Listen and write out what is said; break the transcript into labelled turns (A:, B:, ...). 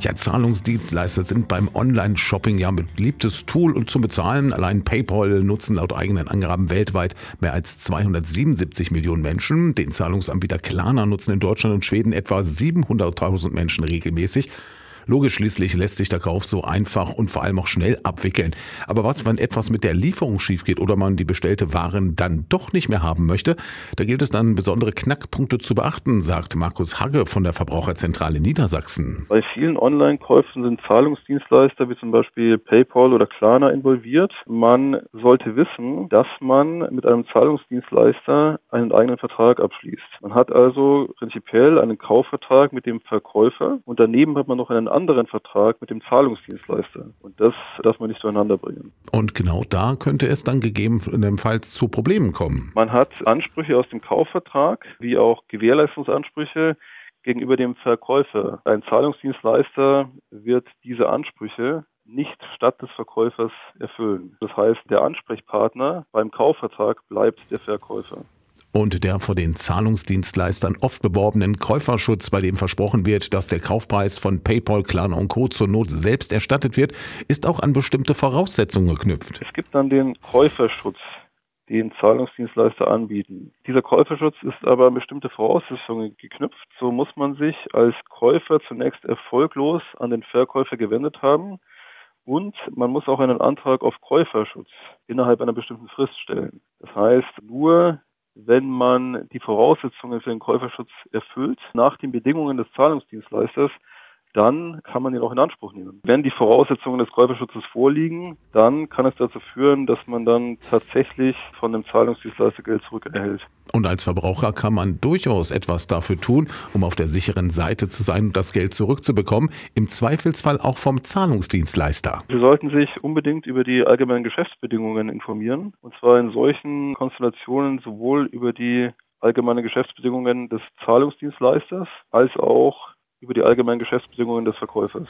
A: Ja, Zahlungsdienstleister sind beim Online-Shopping ja ein beliebtes Tool und zum Bezahlen. Allein PayPal nutzen laut eigenen Angaben weltweit mehr als 277 Millionen Menschen. Den Zahlungsanbieter Klarna nutzen in Deutschland und Schweden etwa 700.000 Menschen regelmäßig. Logisch schließlich lässt sich der Kauf so einfach und vor allem auch schnell abwickeln. Aber was, wenn etwas mit der Lieferung schief geht oder man die bestellte Waren dann doch nicht mehr haben möchte, da gilt es dann besondere Knackpunkte zu beachten, sagt Markus Hagge von der Verbraucherzentrale Niedersachsen.
B: Bei vielen Online-Käufen sind Zahlungsdienstleister wie zum Beispiel PayPal oder Klarna involviert. Man sollte wissen, dass man mit einem Zahlungsdienstleister einen eigenen Vertrag abschließt. Man hat also prinzipiell einen Kaufvertrag mit dem Verkäufer und daneben hat man noch einen anderen Vertrag mit dem Zahlungsdienstleister. Und das darf man nicht zueinander bringen.
A: Und genau da könnte es dann gegebenenfalls zu Problemen kommen.
B: Man hat Ansprüche aus dem Kaufvertrag, wie auch Gewährleistungsansprüche gegenüber dem Verkäufer. Ein Zahlungsdienstleister wird diese Ansprüche nicht statt des Verkäufers erfüllen. Das heißt, der Ansprechpartner beim Kaufvertrag bleibt der Verkäufer
A: und der vor den Zahlungsdienstleistern oft beworbenen Käuferschutz, bei dem versprochen wird, dass der Kaufpreis von PayPal, Klarna und Co. zur Not selbst erstattet wird, ist auch an bestimmte Voraussetzungen geknüpft.
B: Es gibt dann den Käuferschutz den Zahlungsdienstleister anbieten. Dieser Käuferschutz ist aber an bestimmte Voraussetzungen geknüpft. So muss man sich als Käufer zunächst erfolglos an den Verkäufer gewendet haben und man muss auch einen Antrag auf Käuferschutz innerhalb einer bestimmten Frist stellen. Das heißt, nur wenn man die Voraussetzungen für den Käuferschutz erfüllt, nach den Bedingungen des Zahlungsdienstleisters, dann kann man ihn auch in Anspruch nehmen. Wenn die Voraussetzungen des Käuferschutzes vorliegen, dann kann es dazu führen, dass man dann tatsächlich von dem Zahlungsdienstleister Geld zurückerhält.
A: Und als Verbraucher kann man durchaus etwas dafür tun, um auf der sicheren Seite zu sein und das Geld zurückzubekommen, im Zweifelsfall auch vom Zahlungsdienstleister.
B: Sie sollten sich unbedingt über die allgemeinen Geschäftsbedingungen informieren, und zwar in solchen Konstellationen sowohl über die allgemeine Geschäftsbedingungen des Zahlungsdienstleisters als auch über die allgemeinen Geschäftsbedingungen des Verkäufers.